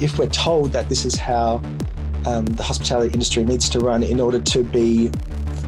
if we're told that this is how um, the hospitality industry needs to run in order to be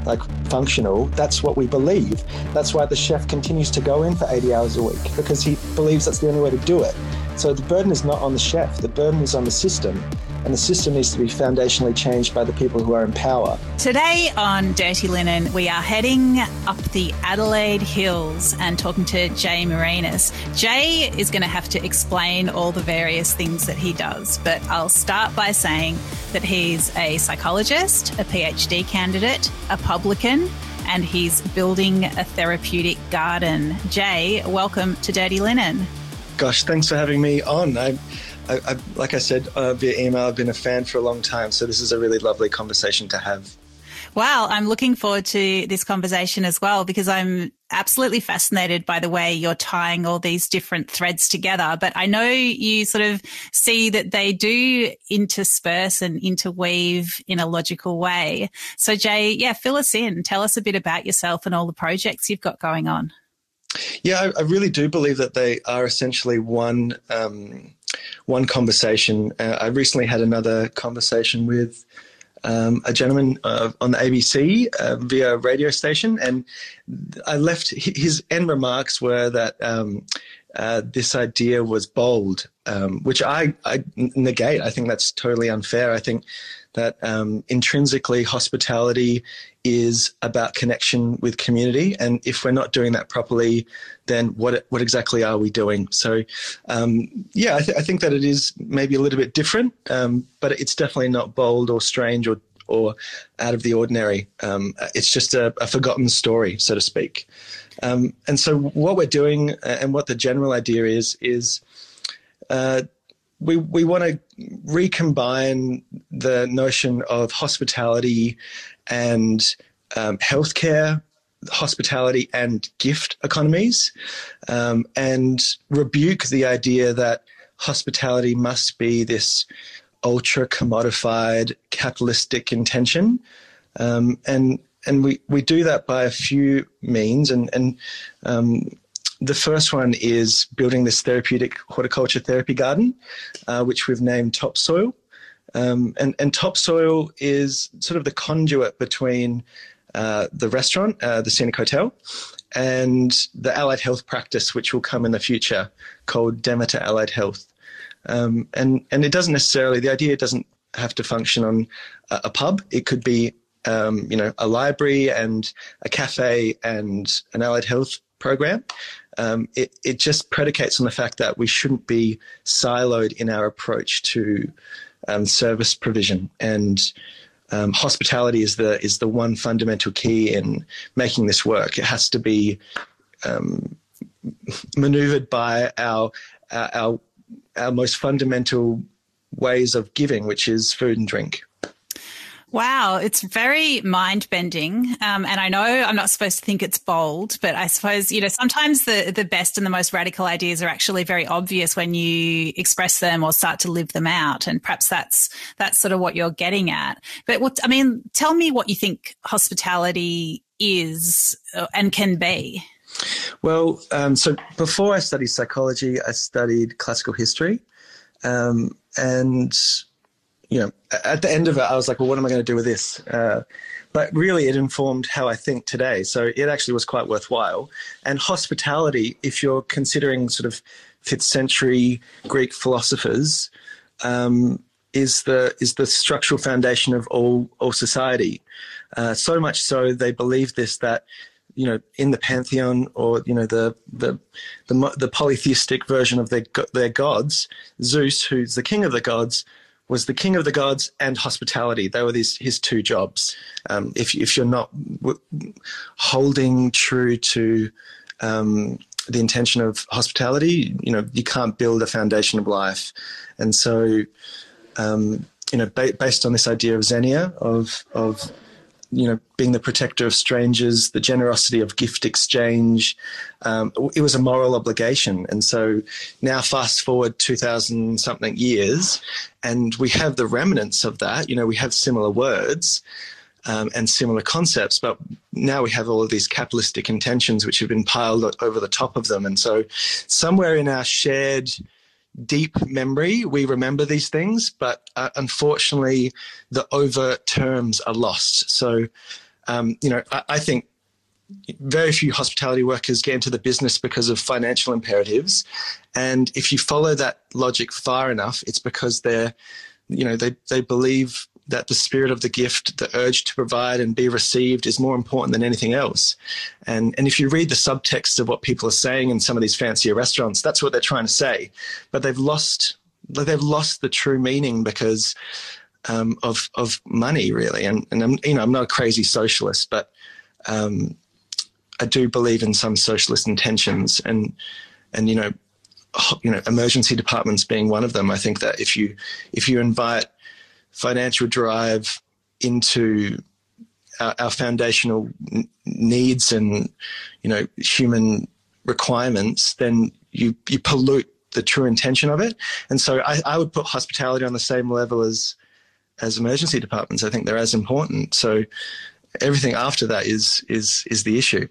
like functional, that's what we believe. That's why the chef continues to go in for 80 hours a week because he believes that's the only way to do it. So the burden is not on the chef, the burden is on the system. And the system needs to be foundationally changed by the people who are in power. Today on Dirty Linen, we are heading up the Adelaide Hills and talking to Jay Marinas. Jay is going to have to explain all the various things that he does, but I'll start by saying that he's a psychologist, a PhD candidate, a publican, and he's building a therapeutic garden. Jay, welcome to Dirty Linen. Gosh, thanks for having me on. I, I, I like I said uh, via email, I've been a fan for a long time, so this is a really lovely conversation to have. Wow, I'm looking forward to this conversation as well because I'm absolutely fascinated by the way you're tying all these different threads together. But I know you sort of see that they do intersperse and interweave in a logical way. So, Jay, yeah, fill us in. Tell us a bit about yourself and all the projects you've got going on. Yeah, I, I really do believe that they are essentially one um, one conversation. Uh, I recently had another conversation with um, a gentleman uh, on the ABC uh, via radio station, and I left his end remarks were that um, uh, this idea was bold, um, which I, I, negate. I think that's totally unfair. I think that um, intrinsically hospitality is about connection with community, and if we're not doing that properly, then what what exactly are we doing? So, um, yeah, I, th- I, think that it is maybe a little bit different, um, but it's definitely not bold or strange or or out of the ordinary. Um, it's just a, a, forgotten story, so to speak. Um, and so, what we're doing uh, and what the general idea is is. Uh, we we want to recombine the notion of hospitality and um, healthcare, hospitality and gift economies, um, and rebuke the idea that hospitality must be this ultra commodified capitalistic intention. Um, and and we, we do that by a few means and and um, the first one is building this therapeutic horticulture therapy garden, uh, which we've named Topsoil. Um, and, and Topsoil is sort of the conduit between uh, the restaurant, uh, the Scenic Hotel, and the allied health practice, which will come in the future, called Demeter Allied Health. Um, and and it doesn't necessarily the idea doesn't have to function on a, a pub. It could be um, you know a library and a cafe and an allied health program um, it, it just predicates on the fact that we shouldn't be siloed in our approach to um, service provision and um, hospitality is the is the one fundamental key in making this work. It has to be um, maneuvered by our, our our most fundamental ways of giving, which is food and drink. Wow, it's very mind bending. Um, and I know I'm not supposed to think it's bold, but I suppose, you know, sometimes the, the best and the most radical ideas are actually very obvious when you express them or start to live them out. And perhaps that's, that's sort of what you're getting at. But what, I mean, tell me what you think hospitality is uh, and can be. Well, um, so before I studied psychology, I studied classical history. Um, and you know, at the end of it, I was like, well, what am I going to do with this? Uh, but really, it informed how I think today. So it actually was quite worthwhile. And hospitality, if you're considering sort of fifth century Greek philosophers, um, is the is the structural foundation of all all society. Uh, so much so they believe this that you know in the pantheon or you know the the the, the polytheistic version of their their gods, Zeus, who's the king of the gods, was the king of the gods and hospitality. They were his, his two jobs. Um, if, if you're not w- holding true to um, the intention of hospitality, you know, you can't build a foundation of life. And so, um, you know, ba- based on this idea of Xenia, of, of you know, being the protector of strangers, the generosity of gift exchange. Um, it was a moral obligation. And so now, fast forward 2000 something years, and we have the remnants of that. You know, we have similar words. Um, and similar concepts, but now we have all of these capitalistic intentions which have been piled over the top of them. And so, somewhere in our shared deep memory, we remember these things, but uh, unfortunately, the overt terms are lost. So, um, you know, I, I, think very few hospitality workers get into the business because of financial imperatives, and if you follow that logic far enough, it's because they're, you know, they they believe that the spirit of the gift, the urge to provide and be received is more important than anything else. And, and if you read the subtext of what people are saying in some of these fancier restaurants, that's what they're trying to say. But they've lost, they've lost the true meaning because um, of, of money, really. And, and I'm, you know, I'm not a crazy socialist, but um, I do believe in some socialist intentions. And, and, you know, you know, emergency departments being one of them. I think that if you, if you invite financial drive into our, our foundational needs and you know human requirements, then you you pollute the true intention of it. And so I, I would put hospitality on the same level as as emergency departments. I think they're as important. So everything after that is is is the issue.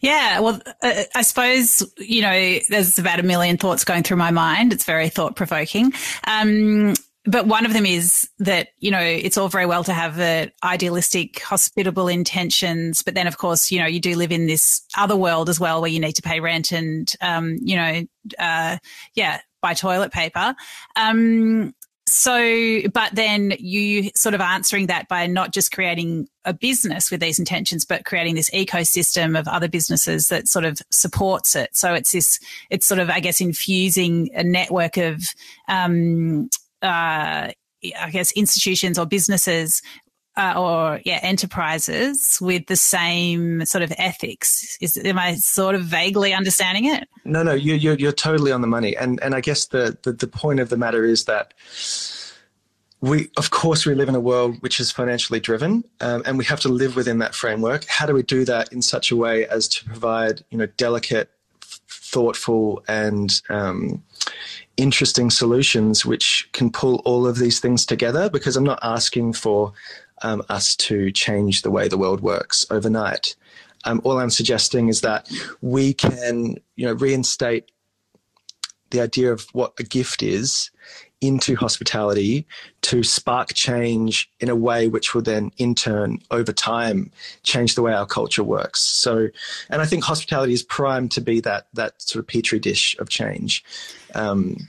Yeah, well, uh, I suppose you know there's about a million thoughts going through my mind. It's very thought provoking. Um, but one of them is that you know it's all very well to have the idealistic hospitable intentions but then of course you know you do live in this other world as well where you need to pay rent and um, you know uh, yeah buy toilet paper. Um, so but then you sort of answering that by not just creating a business with these intentions but creating this ecosystem of other businesses that sort of supports it. So it's this it's sort of i guess infusing a network of um, uh, I guess, institutions or businesses uh, or yeah enterprises with the same sort of ethics. Is am i sort of vaguely understanding it? No no you, you're, you're totally on the money. And and i guess the, the the point of the matter is that we of course we live in a world which is financially driven um, and we have to live within that framework. How do we do that in such a way as to provide you know delicate thoughtful and um, interesting solutions which can pull all of these things together because I'm not asking for um, us to change the way the world works overnight. Um, all I'm suggesting is that we can, you know, reinstate the idea of what a gift is into hospitality to spark change in a way which will then in turn over time change the way our culture works. So and i think hospitality is primed to be that that sort of petri dish of change. Um,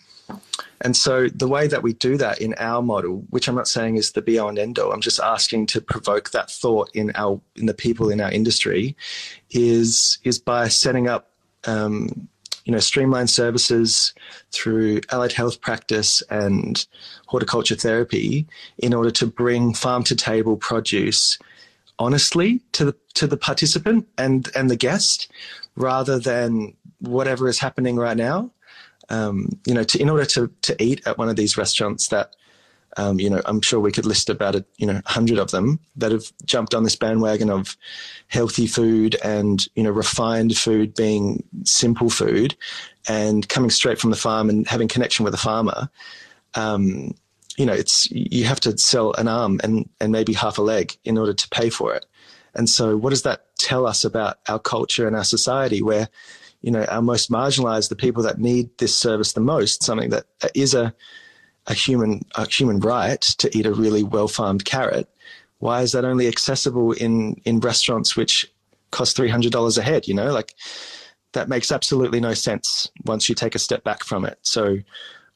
and so the way that we do that in our model, which I'm not saying is the be all and end all, I'm just asking to provoke that thought in our in the people in our industry, is is by setting up um, you know, streamlined services through allied health practice and horticulture therapy in order to bring farm to table produce honestly to the to the participant and and the guest rather than whatever is happening right now. Um, you know to, in order to to eat at one of these restaurants that um, you know, I'm sure we could list about a you know hundred of them that have jumped on this bandwagon of healthy food and you know refined food being simple food, and coming straight from the farm and having connection with a farmer. Um, you know, it's you have to sell an arm and and maybe half a leg in order to pay for it. And so, what does that tell us about our culture and our society, where you know our most marginalized, the people that need this service the most, something that is a a human a human right to eat a really well farmed carrot, why is that only accessible in in restaurants which cost three hundred dollars a head? You know, like that makes absolutely no sense once you take a step back from it. So,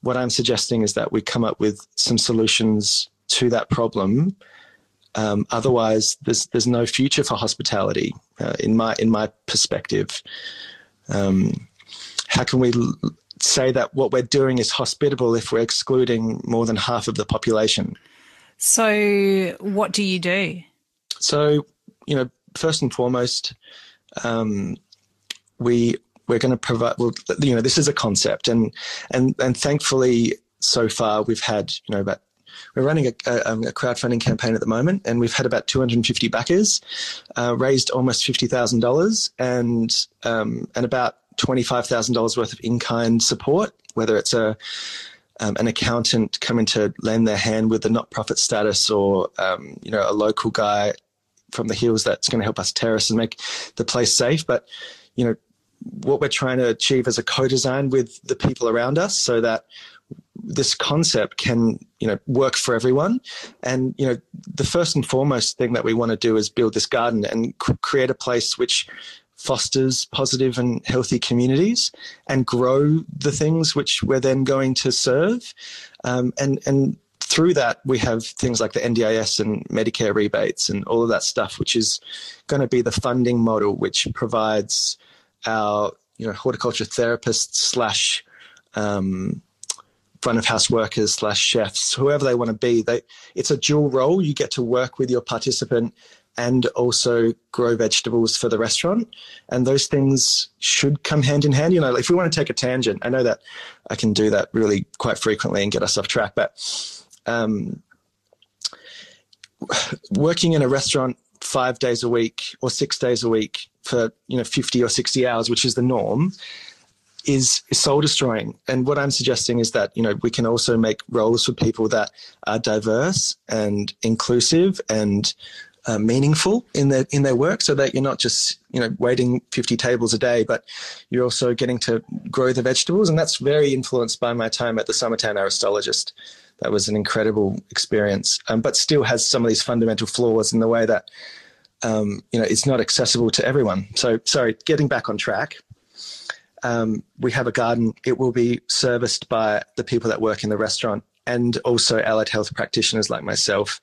what I'm suggesting is that we come up with some solutions to that problem. Um, otherwise, there's there's no future for hospitality uh, in my in my perspective. Um, how can we say that what we're doing is hospitable if we're excluding more than half of the population. So, what do you do? So, you know, first and foremost, um, we we're going to provide. Well, you know, this is a concept, and and and thankfully, so far we've had you know about we're running a, a, um, a, crowdfunding campaign at the moment, and we've had about 250 backers, uh, raised almost fifty thousand dollars, and um, and about $25,000 worth of in kind support, whether it's a um, an accountant coming to lend their hand with the not profit status or um, you know a local guy from the hills that's going to help us terrace and make the place safe. But you know what we're trying to achieve as a co-design with the people around us so that this concept can you know work for everyone and you know the first and foremost thing that we want to do is build this garden and create a place which fosters positive and healthy communities and grow the things which we're then going to serve um, and and through that we have things like the NDIS and Medicare rebates and all of that stuff which is going to be the funding model which provides our you know horticulture therapists slash um, front of house workers slash chefs, whoever they want to be. They it's a dual role. You get to work with your participant and also grow vegetables for the restaurant. And those things should come hand in hand. You know, if we want to take a tangent, I know that I can do that really quite frequently and get us off track. But um, working in a restaurant five days a week or six days a week for you know 50 or 60 hours, which is the norm, is, is soul destroying. And what I'm suggesting is that, you know, we can also make roles for people that are diverse and inclusive and uh, meaningful in their in their work, so that you're not just you know waiting 50 tables a day, but you're also getting to grow the vegetables, and that's very influenced by my time at the Summertown Aristologist. That was an incredible experience, um, but still has some of these fundamental flaws in the way that um, you know it's not accessible to everyone. So sorry, getting back on track um, we have a garden. It will be serviced by the people that work in the restaurant and also allied health practitioners like myself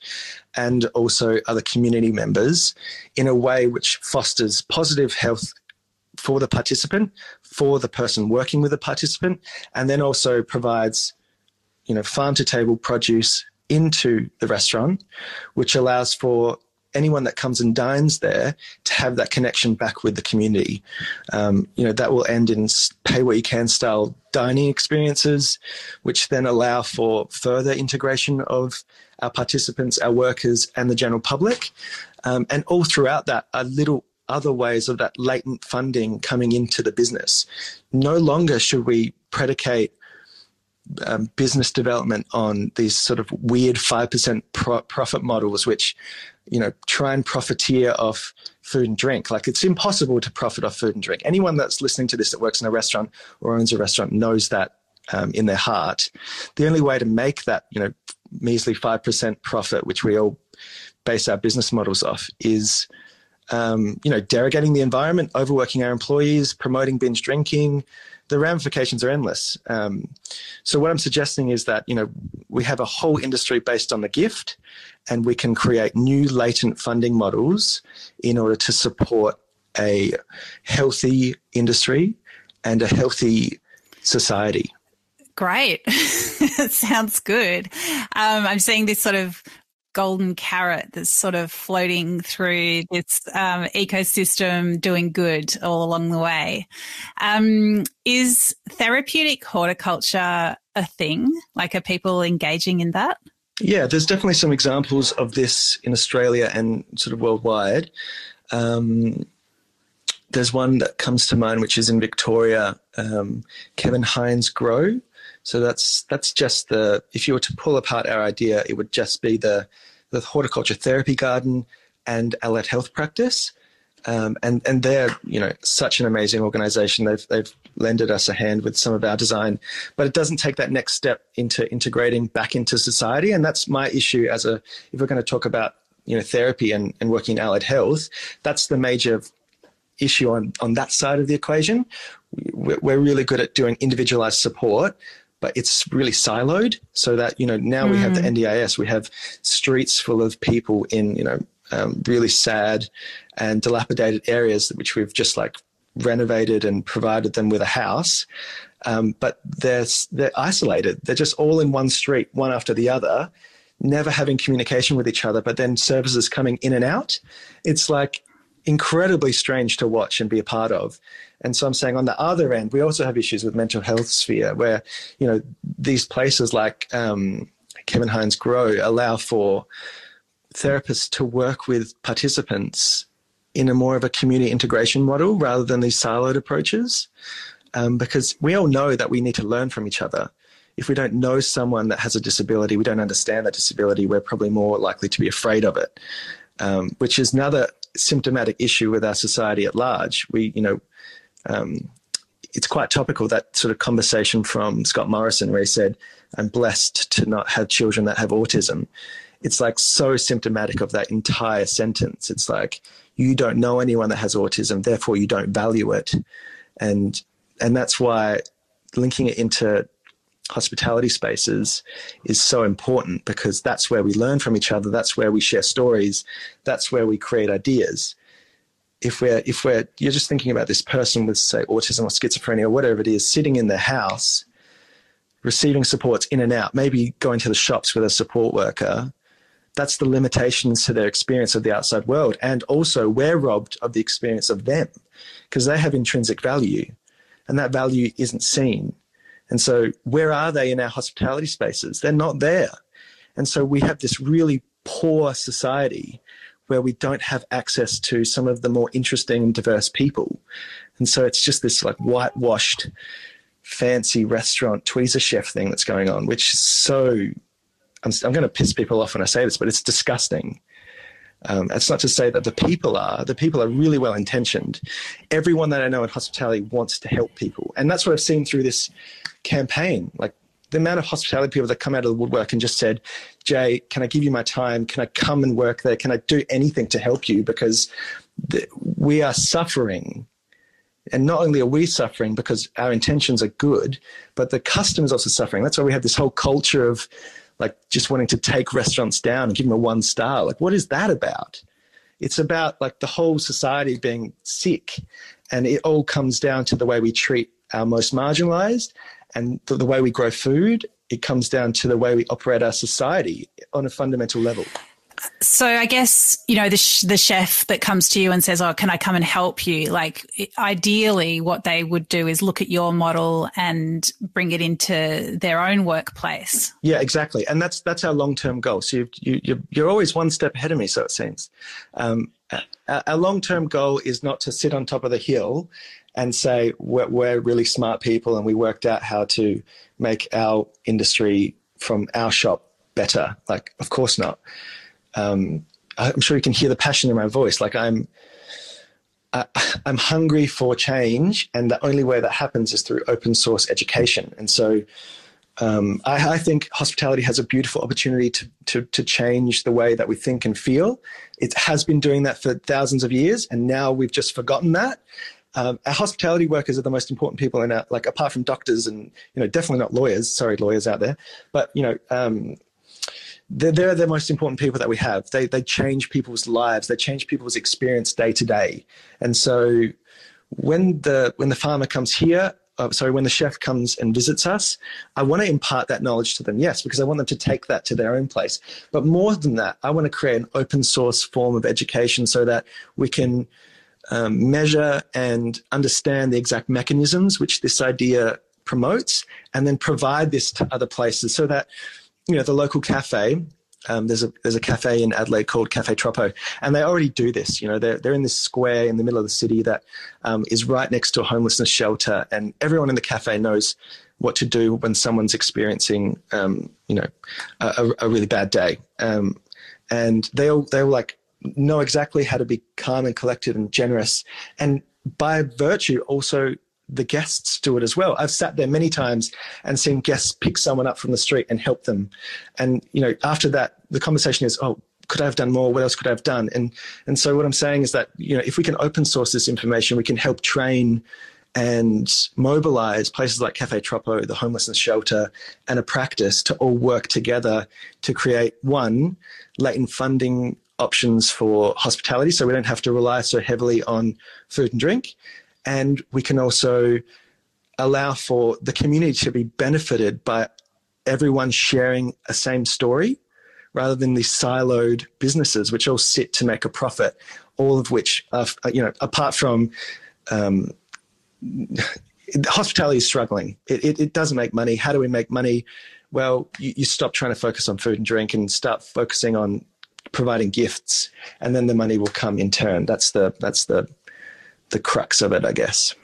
and also other community members in a way which fosters positive health for the participant, for the person working with the participant, and then also provides, you know, farm to table produce into the restaurant, which allows for anyone that comes and dines there to have that connection back with the community. Um, you know, that will end in pay what you can style dining experiences, which then allow for further integration of our participants, our workers, and the general public. Um, and all throughout that are little other ways of that latent funding coming into the business. No longer should we predicate um, business development on these sort of weird 5% pro- profit models, which you know, try and profiteer off food and drink. Like it's impossible to profit off food and drink. Anyone that's listening to this that works in a restaurant or owns a restaurant knows that um, in their heart. The only way to make that, you know, measly 5% profit, which we all base our business models off, is, um, you know, derogating the environment, overworking our employees, promoting binge drinking, the ramifications are endless. Um, so what I'm suggesting is that you know we have a whole industry based on the gift, and we can create new latent funding models in order to support a healthy industry and a healthy society. Great. sounds good. Um, I'm seeing this sort of golden carrot that's sort of floating through this um, ecosystem, doing good all along the way. Um, is therapeutic horticulture a thing? Like, are people engaging in that? Yeah, there's definitely some examples of this in Australia and sort of worldwide. Um, there's one that comes to mind, which is in Victoria, um, Kevin Heinze Grow. So that's that's just the if you were to pull apart our idea, it would just be the the horticulture therapy garden and allied health practice. Um, and and they're you know such an amazing organization. They've they've lended us a hand with some of our design, but it doesn't take that next step into integrating back into society. And that's my issue as a if we're going to talk about you know therapy and, and working in allied health, that's the major issue on on that side of the equation. We're really good at doing individualized support, but it's really siloed so that you know now mm. we have the mm. ndis we have streets full of people in you know um, really sad and dilapidated areas which we've just like renovated and provided them with a house um, but they're they're isolated they're just all in one street one after the other never having communication with each other but then services coming in and out it's like incredibly strange to watch and be a part of and so I'm saying on the other end, we also have issues with mental health sphere where, you know, these places like um, Kevin Heinze Grow allow for therapists to work with participants in a more of a community integration model rather than these siloed approaches. Um, because we all know that we need to learn from each other. If we don't know someone that has a disability, we don't understand that disability, we're probably more likely to be afraid of it, um, which is another symptomatic issue with our society at large. We, you know, um, it's quite topical that sort of conversation from Scott Morrison where he said, "I'm blessed to not have children that have autism." It's like so symptomatic of that entire sentence. It's like you don't know anyone that has autism, therefore you don't value it, and and that's why linking it into hospitality spaces is so important because that's where we learn from each other that's where we share stories that's where we create ideas. If we're if we're you're just thinking about this person with say autism or schizophrenia or whatever it is sitting in their house receiving supports in and out maybe going to the shops with a support worker that's the limitations to their experience of the outside world and also we're robbed of the experience of them because they have intrinsic value and that value isn't seen and so where are they in our hospitality spaces they're not there and so we have this really poor society where we don't have access to some of the more interesting and diverse people. And so it's just this like whitewashed, fancy restaurant tweezer chef thing that's going on, which is so. I'm, I'm going to piss people off when I say this, but it's disgusting. Um, it's not to say that the people are. The people are really well intentioned. Everyone that I know in hospitality wants to help people, and that's what I've seen through this campaign. Like the amount of hospitality people that come out of the woodwork and just said, Jay, can I give you my time? Can I come and work there? Can I do anything to help you? Because we are suffering. And not only are we suffering because our intentions are good, but the customer's also suffering. That's why we have this whole culture of like just wanting to take restaurants down and give them a one star. Like, what is that about? It's about like the whole society being sick. And it all comes down to the way we treat our most marginalized and the, the way we grow food, it comes down to the way we operate our society on a fundamental level. So I guess you know the sh- the chef that comes to you and says, "Oh, can I come and help you?" Like ideally, what they would do is look at your model and bring it into their own workplace. Yeah, exactly, and that's that's our long term goal. So you, you you're always one step ahead of me, so it seems. Um, our long term goal is not to sit on top of the hill and say we're, we're, really smart people and we worked out how to make our industry from our shop better. Like, of course not. Um, I'm sure you can hear the passion in my voice. Like I'm, I'm hungry for change, and the only way that happens is through open source education. And so, um, I, I, think hospitality has a beautiful opportunity to, to, to change the way that we think and feel. It has been doing that for thousands of years, and now we've just forgotten that. Um, our hospitality workers are the most important people in our, like, apart from doctors and, you know, definitely not lawyers. Sorry, lawyers out there. But, you know, um, they're, they're the most important people that we have. They, they change people's lives. They change people's experience day to day. And so when the, when the farmer comes here, uh, sorry, when the chef comes and visits us, I want to impart that knowledge to them, yes, because I want them to take that to their own place. But more than that, I want to create an open source form of education so that we can um, measure and understand the exact mechanisms which this idea promotes, and then provide this to other places so that you know the local cafe. Um, there's a there's a cafe in Adelaide called Cafe Troppo, and they already do this. You know, they're they're in this square in the middle of the city that um, is right next to a homelessness shelter, and everyone in the cafe knows what to do when someone's experiencing, um, you know, a, a, really bad day. Um, and they all they all like know exactly how to be calm and collected and generous. And by virtue, also the guests do it as well. I've sat there many times and seen guests pick someone up from the street and help them. And, you know, after that, the conversation is, oh, could I have done more? What else could I have done? And and so what I'm saying is that you know if we can open source this information, we can help train and mobilize places like Cafe Troppo, the homelessness shelter, and a practice to all work together to create one latent funding options for hospitality, so we don't have to rely so heavily on food and drink. And we can also allow for the community to be benefited by everyone sharing a same story rather than these siloed businesses which all sit to make a profit, all of which are, you know, apart from um, hospitality is struggling. It, it, it, doesn't make money. How do we make money? Well, you, you, stop trying to focus on food and drink and start focusing on providing gifts, and then the money will come in turn. That's the that's the the crux of it, I guess.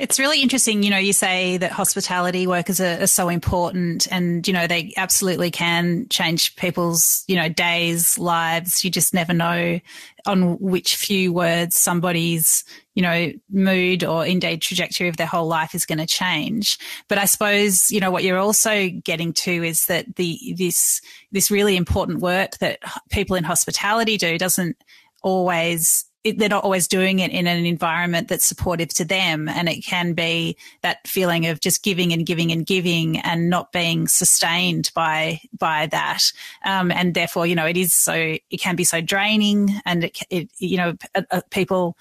It's really interesting. You know, you say that hospitality workers are, are, so important and, you know, they absolutely can change people's, you know, days, lives. You just never know on which few words somebody's, you know, mood or indeed trajectory of their whole life is going to change. But I suppose, you know, what you're also getting to is that the, this, this really important work that people in hospitality do doesn't always it, they're not always doing it in an environment that's supportive to them. And it can be that feeling of just giving and giving and giving and not being sustained by, by that. Um, and therefore, you know, it is so, it can be so draining and it, it you know, uh, uh, people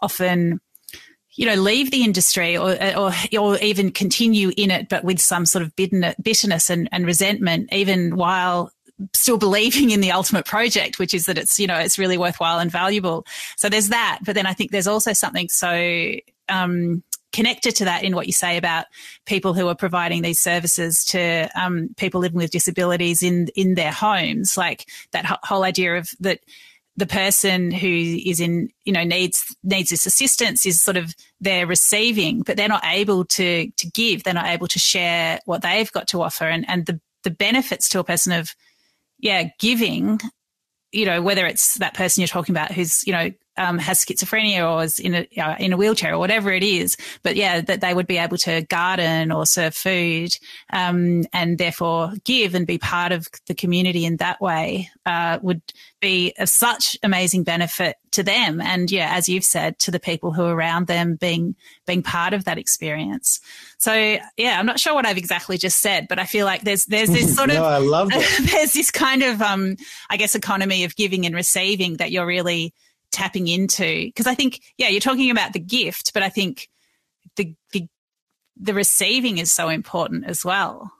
often, you know, leave the industry or, or, or even continue in it, but with some sort of bitterness and, and resentment, even while still believing in the ultimate project, which is that it's, you know, it's really worthwhile and valuable. So there's that. But then I think there's also something so, um, connected to that in what you say about people who are providing these services to um, people living with disabilities in in their homes, like that whole idea of that the person who is in you know needs needs this assistance is sort of they're receiving, but they're not able to to give. They're not able to share what they've got to offer, and and the the benefits to a person of yeah, giving, you know, whether it's that person you're talking about who's, you know, um, has schizophrenia or is in a uh, in a wheelchair or whatever it is. But yeah, that they would be able to garden or serve food, um, and therefore give and be part of the community in that way uh, would be of such amazing benefit to them. And yeah, as you've said, to the people who are around them being being part of that experience. So yeah, I'm not sure what I've exactly just said, but I feel like there's there's this sort no, of I love there's this kind of um, I guess economy of giving and receiving that you're really tapping into because I think yeah you're talking about the gift but I think the the the receiving is so important as well.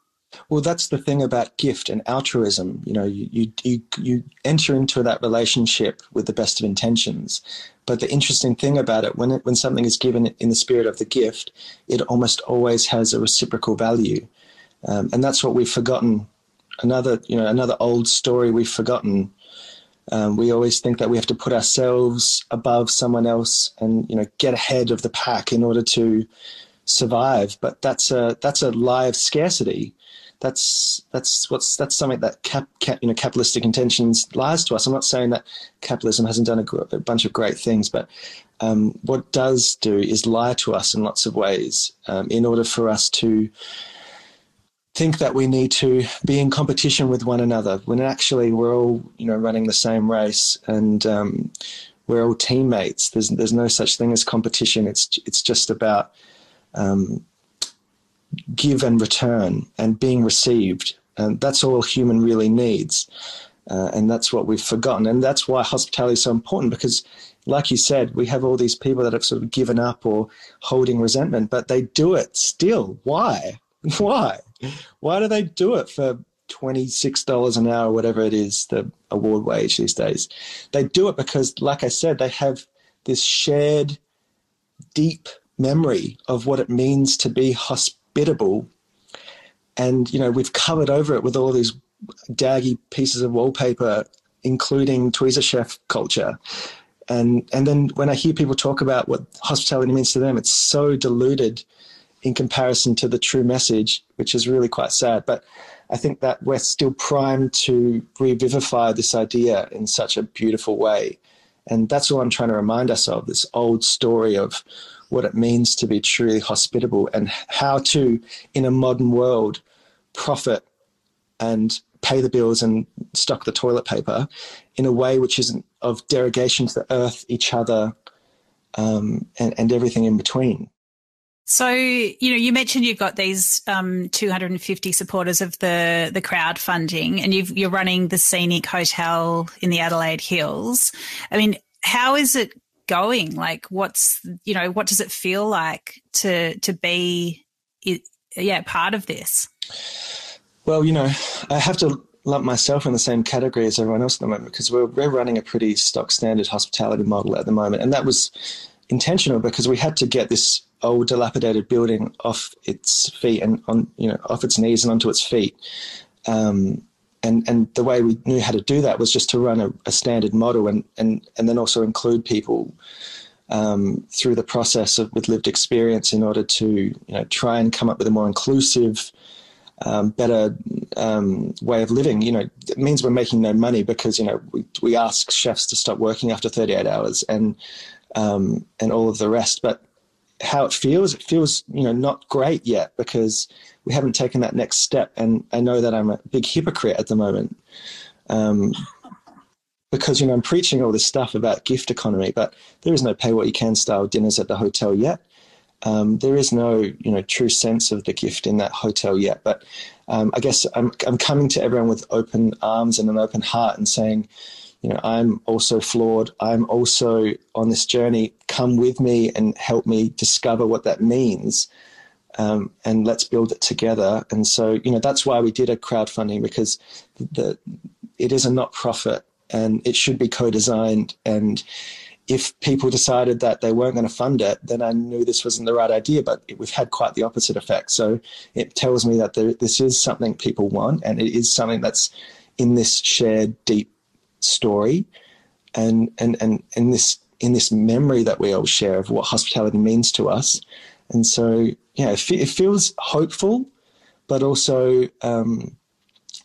Well that's the thing about gift and altruism. You know you you you, you enter into that relationship with the best of intentions. But the interesting thing about it when it, when something is given in the spirit of the gift it almost always has a reciprocal value. Um, and that's what we've forgotten. Another you know another old story we've forgotten um, we always think that we have to put ourselves above someone else and you know get ahead of the pack in order to survive. But that's a that's a lie of scarcity. That's that's what's that's something that cap, cap, you know capitalistic intentions lies to us. I'm not saying that capitalism hasn't done a, a bunch of great things, but um, what does do is lie to us in lots of ways um, in order for us to think that we need to be in competition with one another when actually we're all you know running the same race and um, we're all teammates. There's there's no such thing as competition. It's it's just about um, give and return and being received, and that's all human really needs. Uh, and that's what we've forgotten, and that's why hospitality is so important because, like you said, we have all these people that have sort of given up or holding resentment, but they do it still. Why? Why? Why do they do it for $26 an hour, whatever it is, the award wage these days? They do it because, like I said, they have this shared, deep memory of what it means to be hospitable. And, you know, we've covered over it with all these daggy pieces of wallpaper, including tweezer chef culture. And, and then when I hear people talk about what hospitality means to them, it's so diluted in comparison to the true message, which is really quite sad. But I think that we're still primed to revivify this idea in such a beautiful way. And that's all I'm trying to remind us of this old story of what it means to be truly hospitable and how to, in a modern world, profit and pay the bills and stock the toilet paper in a way which isn't of derogation to the earth, each other, um, and, and everything in between. So, you know, you mentioned you've got these um, 250 supporters of the the crowdfunding, and you are running the Scenic Hotel in the Adelaide Hills. I mean, how is it going? Like, what's you know, what does it feel like to to be, yeah, part of this? Well, you know, I have to lump myself in the same category as everyone else at the moment because we're we're running a pretty stock standard hospitality model at the moment, and that was intentional because we had to get this old dilapidated building off its feet and on you know off its knees and onto its feet. Um, and and the way we knew how to do that was just to run a, a standard model and and and then also include people um, through the process of with lived experience in order to you know try and come up with a more inclusive um, better um, way of living. You know, it means we're making no money because you know we, we ask chefs to stop working after 38 hours and um, and all of the rest. But how it feels, it feels you know not great yet because we haven't taken that next step. And I know that I'm a big hypocrite at the moment. Um, because you know I'm preaching all this stuff about gift economy, but there is no pay what you can style dinners at the hotel yet. Um, there is no you know true sense of the gift in that hotel yet. But um, I guess I'm I'm coming to everyone with open arms and an open heart and saying, you know, I'm also flawed. I'm also on this journey. Come with me and help me discover what that means. Um, and let's build it together. And so, you know, that's why we did a crowdfunding because the, it is a not profit and it should be co-designed and if people decided that they weren't going to fund it, then I knew this wasn't the right idea. But it, we've had quite the opposite effect. So it tells me that there, this is something people want, and it is something that's in this shared deep story, and and and in this in this memory that we all share of what hospitality means to us. And so yeah, it, it feels hopeful, but also um,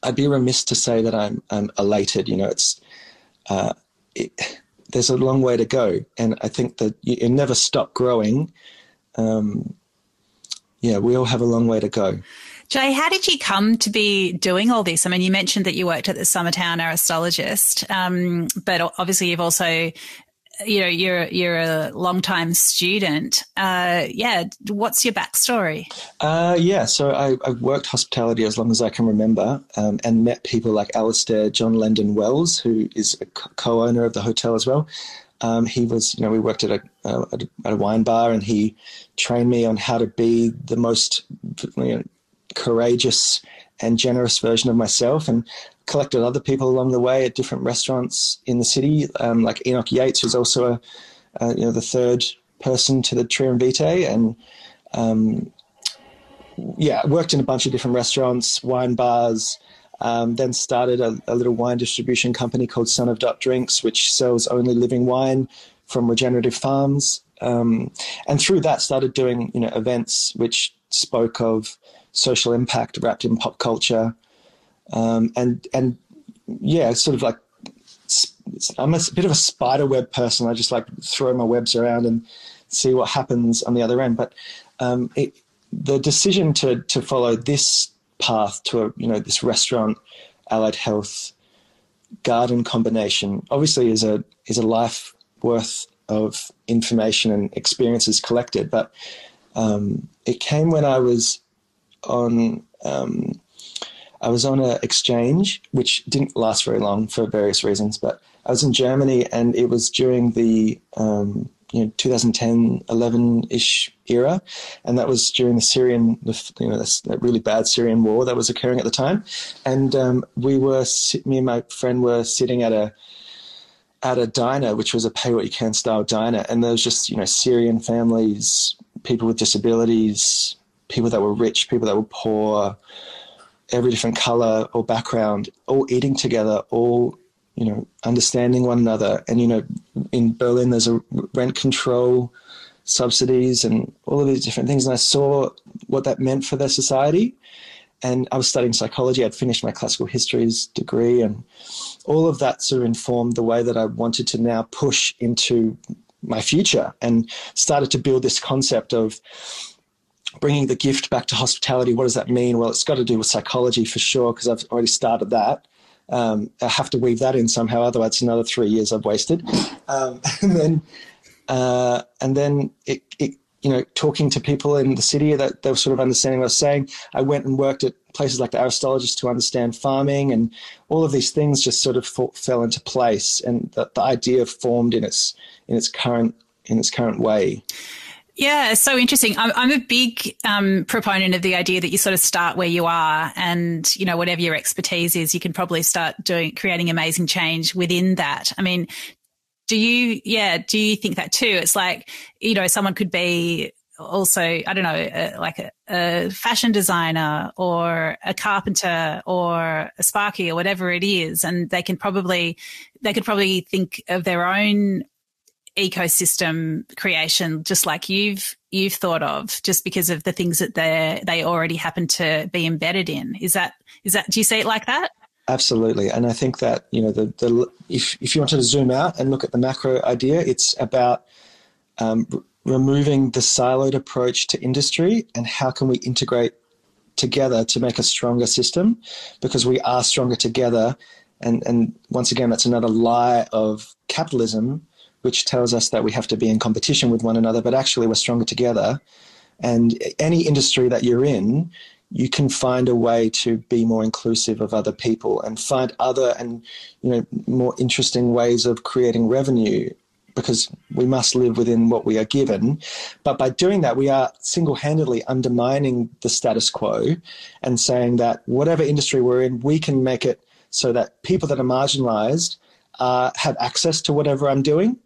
I'd be remiss to say that I'm, I'm elated. You know, it's uh, it, there's a long way to go, and I think that you, you never stop growing. Um, yeah, we all have a long way to go. Jay, how did you come to be doing all this? I mean, you mentioned that you worked at the Summertown Aristologist, um, but obviously you've also you know you're you're a long time student. Uh, yeah, what's your backstory? Uh, yeah, so I, I, worked hospitality as long as I can remember, um, and met people like Alastair John Lendon Wells, who is a co-owner of the hotel as well. Um, he was, you know, we worked at a, uh, at a, at a wine bar, and he trained me on how to be the most you know, courageous and generous version of myself. And collected other people along the way at different restaurants in the city, um, like Enoch Yates, who's also a, you know the third person to the Triumvirate, and um, yeah, worked in a bunch of different restaurants, wine bars. Um, then started a, a, little wine distribution company called Son of Dot Drinks, which sells only living wine from regenerative farms. Um, and through that, started doing you know events which spoke of social impact wrapped in pop culture um, and and yeah, sort of like I'm a bit of a spider web person. I just like throw my webs around and see what happens on the other end. But um, it, the decision to to follow this path to a you know this restaurant, allied health, garden combination obviously is a is a life worth of information and experiences collected. But um, it came when I was on um, I was on an exchange, which didn't last very long for various reasons, but I was in Germany and it was during the um, you know 2010 11 ish era, and that was during the Syrian you know that really bad Syrian war that was occurring at the time, and um, we were me and my friend were sitting at a at a diner, which was a pay what you can style diner, and there was just you know Syrian families, people with disabilities, people that were rich, people that were poor every different color or background, all eating together, all you know, understanding one another. And you know, in Berlin, there's a rent control subsidies and all of these different things. And I saw what that meant for their society. And I was studying psychology. I'd finished my classical histories degree, and all of that sort of informed the way that I wanted to now push into my future and started to build this concept of bringing the gift back to hospitality, what does that mean? Well, it's got to do with psychology for sure, because I've already started that. Um, I have to weave that in somehow, otherwise another three years I've wasted. Um, and then, uh, and then it, it, you know, talking to people in the city that they were sort of understanding what I was saying. I went and worked at places like the Aristologist to understand farming, and all of these things just sort of fell into place, and the, the idea formed in its in its current in its current way. Yeah, so interesting. I'm, I'm a big um, proponent of the idea that you sort of start where you are, and you know whatever your expertise is, you can probably start doing creating amazing change within that. I mean, do you? Yeah, do you think that too? It's like you know someone could be also I don't know uh, like a, a, fashion designer or a carpenter or a sparky or whatever it is, and they can probably they could probably think of their own ecosystem creation, just like you've you've thought of, just because of the things that they they already happen to be embedded in. Is that is that? Do you see it like that? Absolutely, and I think that you know the the if if you wanted to zoom out and look at the macro idea, it's about um, r- removing the siloed approach to industry and how can we integrate together to make a stronger system because we are stronger together and and once again that's another lie of capitalism which tells us that we have to be in competition with one another but actually we're stronger together and any industry that you're in you can find a way to be more inclusive of other people and find other and you know more interesting ways of creating revenue because we must live within what we are given. But by doing that, we are single handedly undermining the status quo and saying that whatever industry we're in, we can make it so that people that are marginalized uh, have access to whatever I'm doing.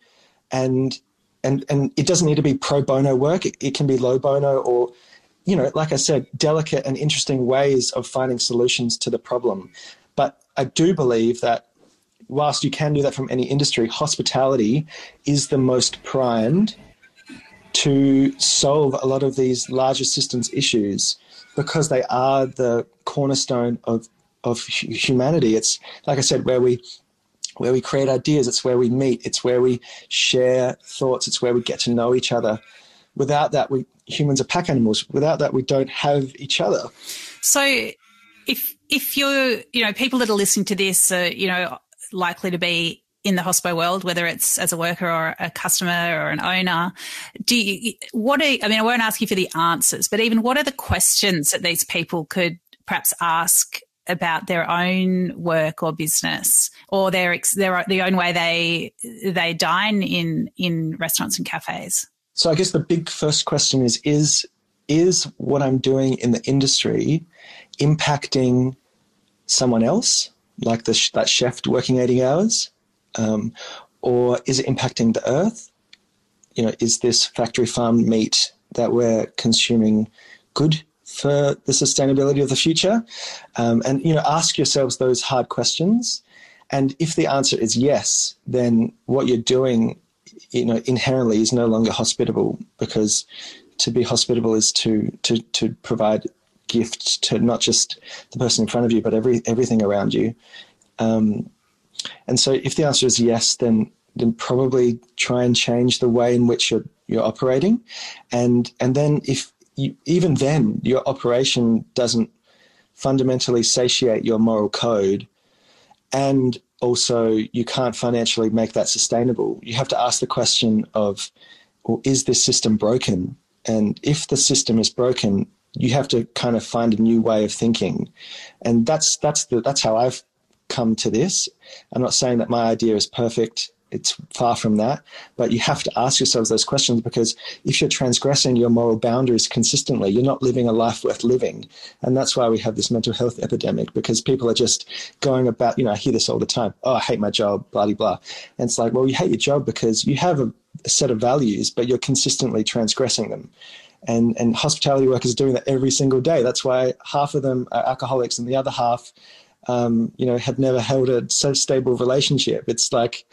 And and and it doesn't need to be pro bono work. It, it can be low bono or you know, like I said, delicate and interesting ways of finding solutions to the problem. But I do believe that whilst you can do that from any industry, hospitality is the most primed to solve a lot of these larger systems issues because they are the cornerstone of of humanity. It's like I said, where we where we create ideas. It's where we meet. It's where we share thoughts. It's where we get to know each other. Without that, we humans are pack animals. Without that, we don't have each other. So, if if you're, you know, people that are listening to this, are, you know, likely to be in the hospo world, whether it's as a worker or a customer or an owner, do you, what are, I mean, I won't ask you for the answers, but even what are the questions that these people could perhaps ask about their own work or business or their, their, the own way they, they dine in, in restaurants and cafes? So I guess the big first question is is is what I'm doing in the industry impacting someone else, like the, that chef working 80 hours, um, or is it impacting the earth? You know, is this factory farm meat that we're consuming good for the sustainability of the future? Um, and you know, ask yourselves those hard questions. And if the answer is yes, then what you're doing you know inherently is no longer hospitable because to be hospitable is to to to provide gifts to not just the person in front of you but every everything around you um, and so if the answer is yes then then probably try and change the way in which you're you're operating and and then if you, even then your operation doesn't fundamentally satiate your moral code and also you can't financially make that sustainable. You have to ask the question of, well, is this system broken? And if the system is broken, you have to kind of find a new way of thinking. And that's that's the that's how I've come to this. I'm not saying that my idea is perfect it's far from that. But you have to ask yourselves those questions because if you're transgressing your moral boundaries consistently, you're not living a life worth living. And that's why we have this mental health epidemic because people are just going about, you know, I hear this all the time. Oh, I hate my job, blah, blah, blah. And it's like, well, you hate your job because you have a, a set of values, but you're consistently transgressing them. And, and hospitality workers are doing that every single day. That's why half of them are alcoholics and the other half, um, you know, have never held a so stable relationship. It's like,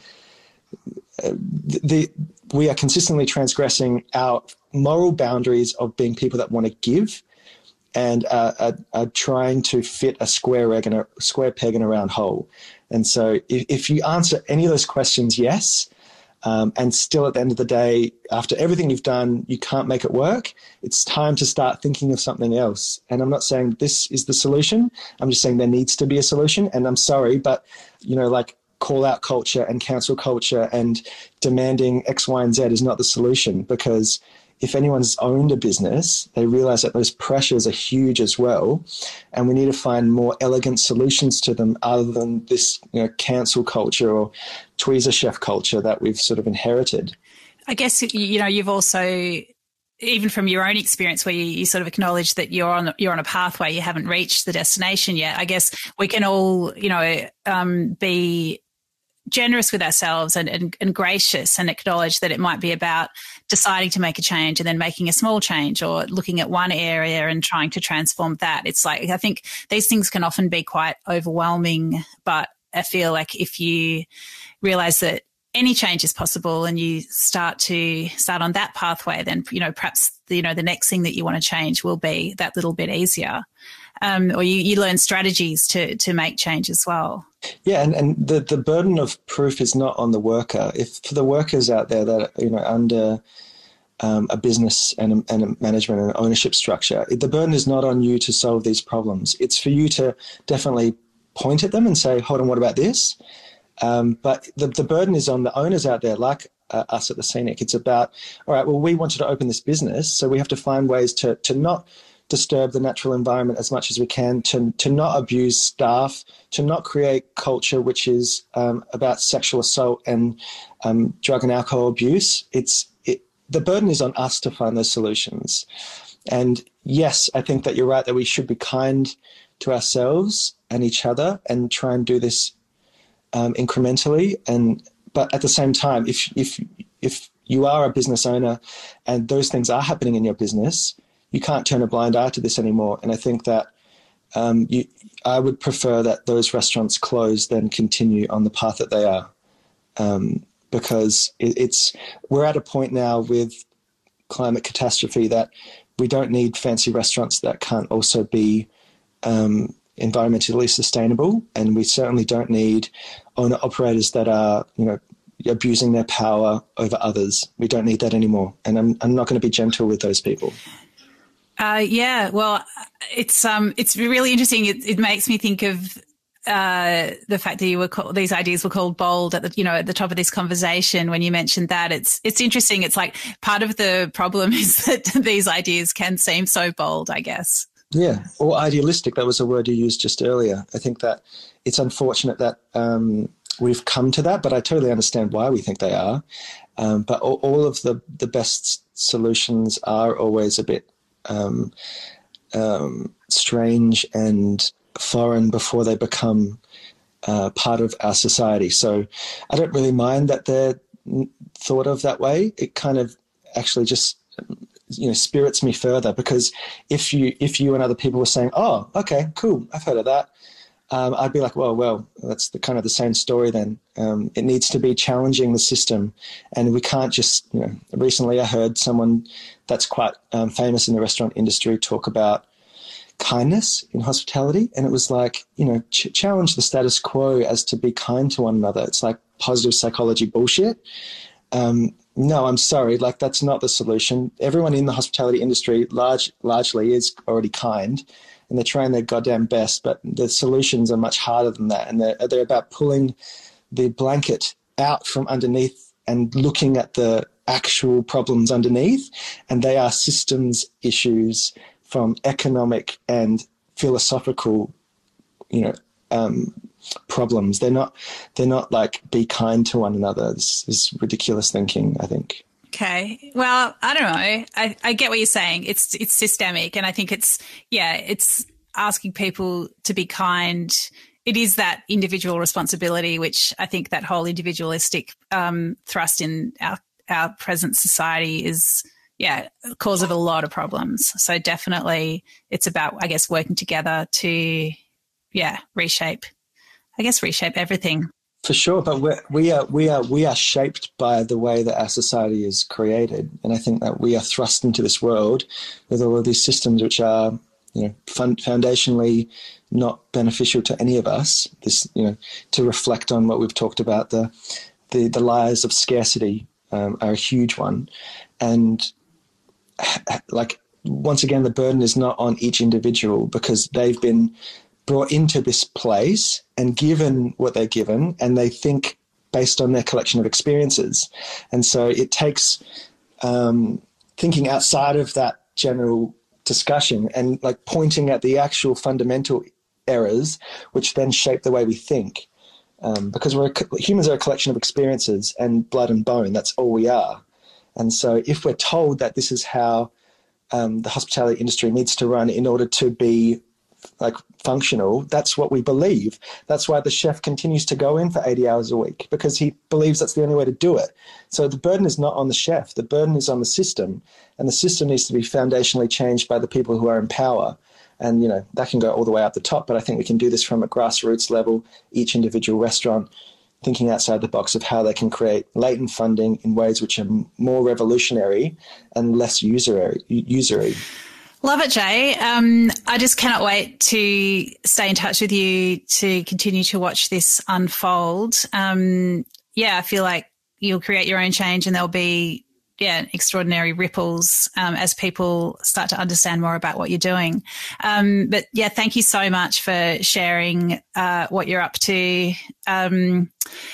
the, we are consistently transgressing our moral boundaries of being people that want to give and are, are, trying to fit a square a square peg in a round hole. And so, if, if you answer any of those questions, yes, um, and still at the end of the day, after everything you've done, you can't make it work. It's time to start thinking of something else. And I'm not saying this is the solution. I'm just saying there needs to be a solution. And I'm sorry, but you know, like call out culture and cancel culture and demanding X, Y, and Z is not the solution because if anyone's owned a business, they realize that those pressures are huge as well. And we need to find more elegant solutions to them other than this you know, cancel culture or tweezer chef culture that we've sort of inherited. I guess, you know, you've also even from your own experience where you, you, sort of acknowledge that you're on you're on a pathway you haven't reached the destination yet i guess we can all you know um, be generous with ourselves and, and, and, gracious and acknowledge that it might be about deciding to make a change and then making a small change or looking at one area and trying to transform that. It's like, I think these things can often be quite overwhelming, but I feel like if you realize that any change is possible and you start to start on that pathway, then, you know, perhaps, you know, the next thing that you want to change will be that little bit easier. Um, or you, you learn strategies to, to make change as well. Yeah, and, and the, the burden of proof is not on the worker. If for the workers out there that, you know, under um, a business and a, and a management and ownership structure, the burden is not on you to solve these problems. It's for you to definitely point at them and say, hold on, what about this? Um, but the, the burden is on the owners out there, like uh, us at the Scenic. It's about, all right, well, we wanted to open this business, so we have to find ways to, to not disturb the natural environment as much as we can, to, to not abuse staff, to not create culture which is um, about sexual assault and um, drug and alcohol abuse. It's it, the burden is on us to find those solutions. And yes, I think that you're right that we should be kind to ourselves and each other and try and do this um, incrementally. And but at the same time, if if if you are a business owner and those things are happening in your business, you can't turn a blind eye to this anymore. And I think that um, you, I would prefer that those restaurants close than continue on the path that they are, um, because it, it's we're at a point now with climate catastrophe that we don't need fancy restaurants that can't also be um, environmentally sustainable, and we certainly don't need owner operators that are, you know, abusing their power over others. We don't need that anymore, and I'm I'm not going to be gentle with those people. Uh, yeah, well, it's um, it's really interesting. It, it makes me think of uh, the fact that you were these ideas were called bold at the you know at the top of this conversation when you mentioned that it's it's interesting. It's like part of the problem is that these ideas can seem so bold. I guess. Yeah, or idealistic. That was a word you used just earlier. I think that it's unfortunate that um, we've come to that, but I totally understand why we think they are. Um, but all, all, of the, the best solutions are always a bit um, um strange and foreign before they become uh, part of our society. So I don't really mind that they're thought of that way. It kind of actually just you know spirits me further because if you if you and other people were saying, "Oh, okay, cool, I've heard of that," um, I'd be like, "Well, well, that's the kind of the same story." Then um, it needs to be challenging the system, and we can't just you know. Recently, I heard someone that's quite um, famous in the restaurant industry talk about kindness in hospitality, and it was like you know ch- challenge the status quo as to be kind to one another. It's like positive psychology bullshit. Um, no, I'm sorry. Like that's not the solution. Everyone in the hospitality industry, large largely, is already kind, and they're trying their goddamn best. But the solutions are much harder than that, and they're they're about pulling the blanket out from underneath and looking at the actual problems underneath, and they are systems issues from economic and philosophical, you know, um, problems. They're not they're not like be kind to one another. This is ridiculous thinking, I think. Okay. Well, I don't know. I, I get what you're saying. It's it's systemic and I think it's yeah, it's asking people to be kind. It is that individual responsibility, which I think that whole individualistic um, thrust in our our present society is yeah, cause of a lot of problems. So definitely it's about, I guess, working together to, yeah, reshape I guess, reshape everything. For sure, but we're, we are we are we are shaped by the way that our society is created, and I think that we are thrust into this world with all of these systems which are, you know, foundationally not beneficial to any of us. This, you know, to reflect on what we've talked about the the, the lies of scarcity um, are a huge one, and like once again, the burden is not on each individual because they've been brought into this place and given what they're given, and they think based on their collection of experiences. And so it takes um, thinking outside of that general discussion and like pointing at the actual fundamental errors, which then shape the way we think. Um, because we're humans are a collection of experiences and blood and bone. That's all we are. And so, if we're told that this is how um, the hospitality industry needs to run in order to be like functional, that's what we believe. That's why the chef continues to go in for 80 hours a week because he believes that's the only way to do it. So the burden is not on the chef, the burden is on the system, and the system needs to be foundationally changed by the people who are in power. And you know that can go all the way up the top, but I think we can do this from a grassroots level. Each individual restaurant, thinking outside the box of how they can create latent funding in ways which are more revolutionary and less usury. usury. Love it, Jay. Um, I just cannot wait to stay in touch with you to continue to watch this unfold. Um, yeah, I feel like you'll create your own change and there'll be yeah, extraordinary ripples um, as people start to understand more about what you're doing. Um, but yeah, thank you so much for sharing uh, what you're up to um,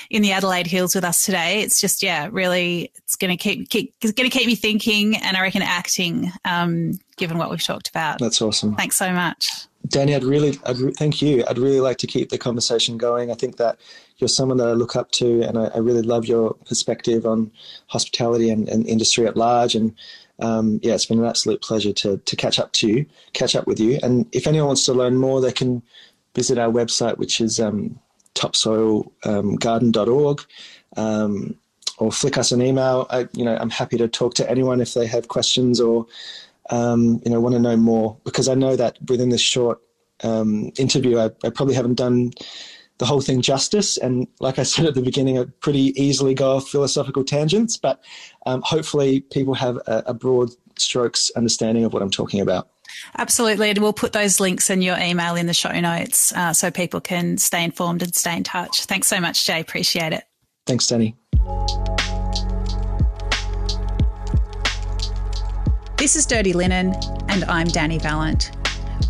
in the Adelaide Hills with us today. It's just yeah, really, it's going to keep, keep going to keep me thinking, and I reckon acting, um, given what we've talked about. That's awesome. Thanks so much. Danny, I'd really, I'd re- thank you. I'd really like to keep the conversation going. I think that you're someone that I look up to, and I, I really love your perspective on hospitality and, and industry at large. And um, yeah, it's been an absolute pleasure to to catch up to you, catch up with you. And if anyone wants to learn more, they can visit our website, which is um, topsoilgarden.org. Um, or flick us an email. I, you know, I'm happy to talk to anyone if they have questions or um, you know, want to know more because I know that within this short um, interview, I, I, probably haven't done the whole thing justice. And like I said at the beginning, I pretty easily go off philosophical tangents, but um, hopefully people have a, a broad strokes understanding of what I'm talking about. Absolutely. And we'll put those links in your email in the show notes uh, so people can stay informed and stay in touch. Thanks so much, Jay. Appreciate it. Thanks, Danny. This is Dirty Linen, and I'm Danny Vallant.